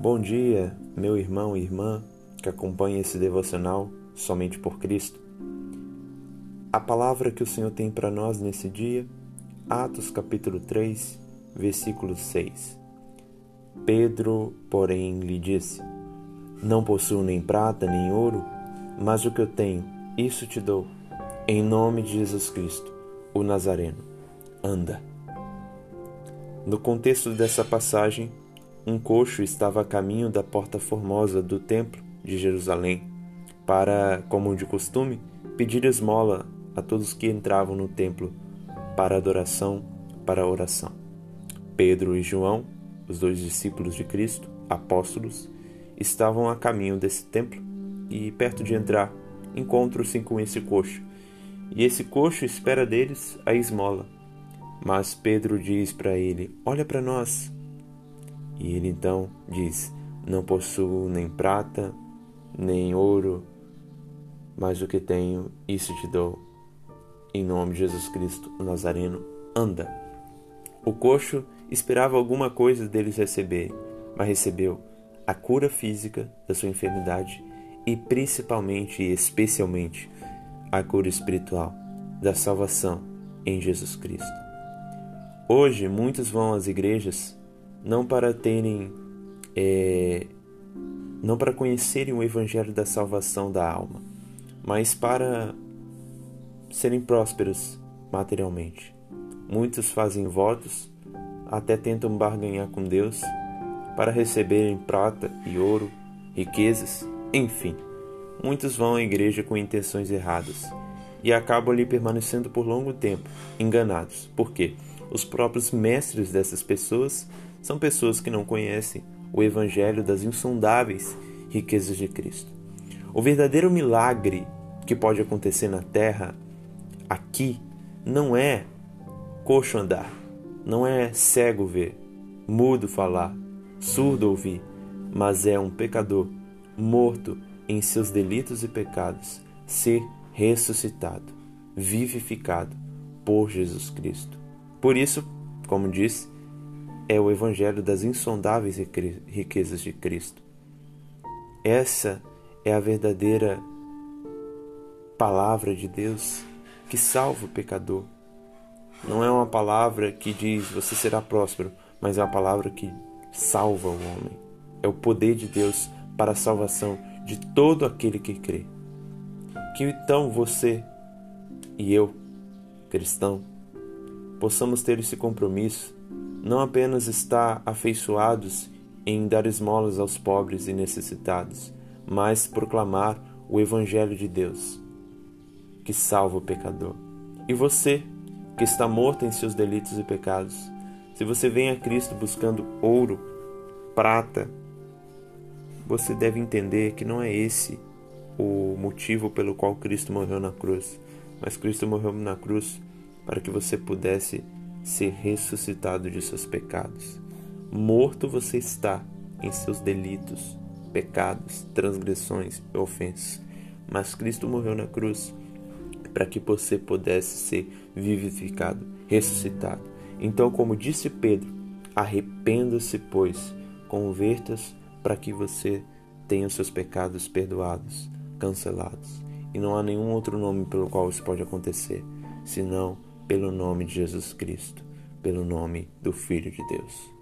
Bom dia, meu irmão e irmã que acompanha esse devocional somente por Cristo. A palavra que o Senhor tem para nós nesse dia, Atos capítulo 3, versículo 6. Pedro, porém, lhe disse: Não possuo nem prata nem ouro, mas o que eu tenho, isso te dou. Em nome de Jesus Cristo, o Nazareno, anda. No contexto dessa passagem, um coxo estava a caminho da porta formosa do templo de Jerusalém para, como de costume, pedir esmola a todos que entravam no templo para adoração, para oração. Pedro e João, os dois discípulos de Cristo, apóstolos, estavam a caminho desse templo e, perto de entrar, encontram-se com esse coxo. E esse coxo espera deles a esmola. Mas Pedro diz para ele: Olha para nós. E ele então diz: Não possuo nem prata, nem ouro, mas o que tenho, isso te dou. Em nome de Jesus Cristo, o Nazareno, anda. O coxo esperava alguma coisa deles receber, mas recebeu a cura física da sua enfermidade e principalmente e especialmente a cura espiritual da salvação em Jesus Cristo. Hoje, muitos vão às igrejas não para terem é, não para conhecerem o Evangelho da salvação da alma, mas para serem prósperos materialmente. Muitos fazem votos, até tentam barganhar com Deus para receberem prata e ouro, riquezas, enfim. Muitos vão à igreja com intenções erradas e acabam ali permanecendo por longo tempo, enganados. Por quê? Os próprios mestres dessas pessoas são pessoas que não conhecem o Evangelho das insondáveis riquezas de Cristo. O verdadeiro milagre que pode acontecer na terra, aqui, não é coxo andar, não é cego ver, mudo falar, surdo ouvir, mas é um pecador morto em seus delitos e pecados ser ressuscitado, vivificado por Jesus Cristo. Por isso, como disse, é o evangelho das insondáveis riquezas de Cristo. Essa é a verdadeira palavra de Deus que salva o pecador. Não é uma palavra que diz você será próspero, mas é uma palavra que salva o homem. É o poder de Deus para a salvação de todo aquele que crê. Que então você e eu, cristão, possamos ter esse compromisso não apenas estar afeiçoados em dar esmolas aos pobres e necessitados, mas proclamar o Evangelho de Deus, que salva o pecador. E você, que está morto em seus delitos e pecados, se você vem a Cristo buscando ouro, prata, você deve entender que não é esse o motivo pelo qual Cristo morreu na cruz, mas Cristo morreu na cruz para que você pudesse ser ressuscitado de seus pecados. Morto você está em seus delitos, pecados, transgressões e ofensas. Mas Cristo morreu na cruz para que você pudesse ser vivificado, ressuscitado. Então, como disse Pedro, arrependa-se, pois, converta-se para que você tenha os seus pecados perdoados, cancelados. E não há nenhum outro nome pelo qual isso pode acontecer, senão pelo nome de Jesus Cristo, pelo nome do Filho de Deus.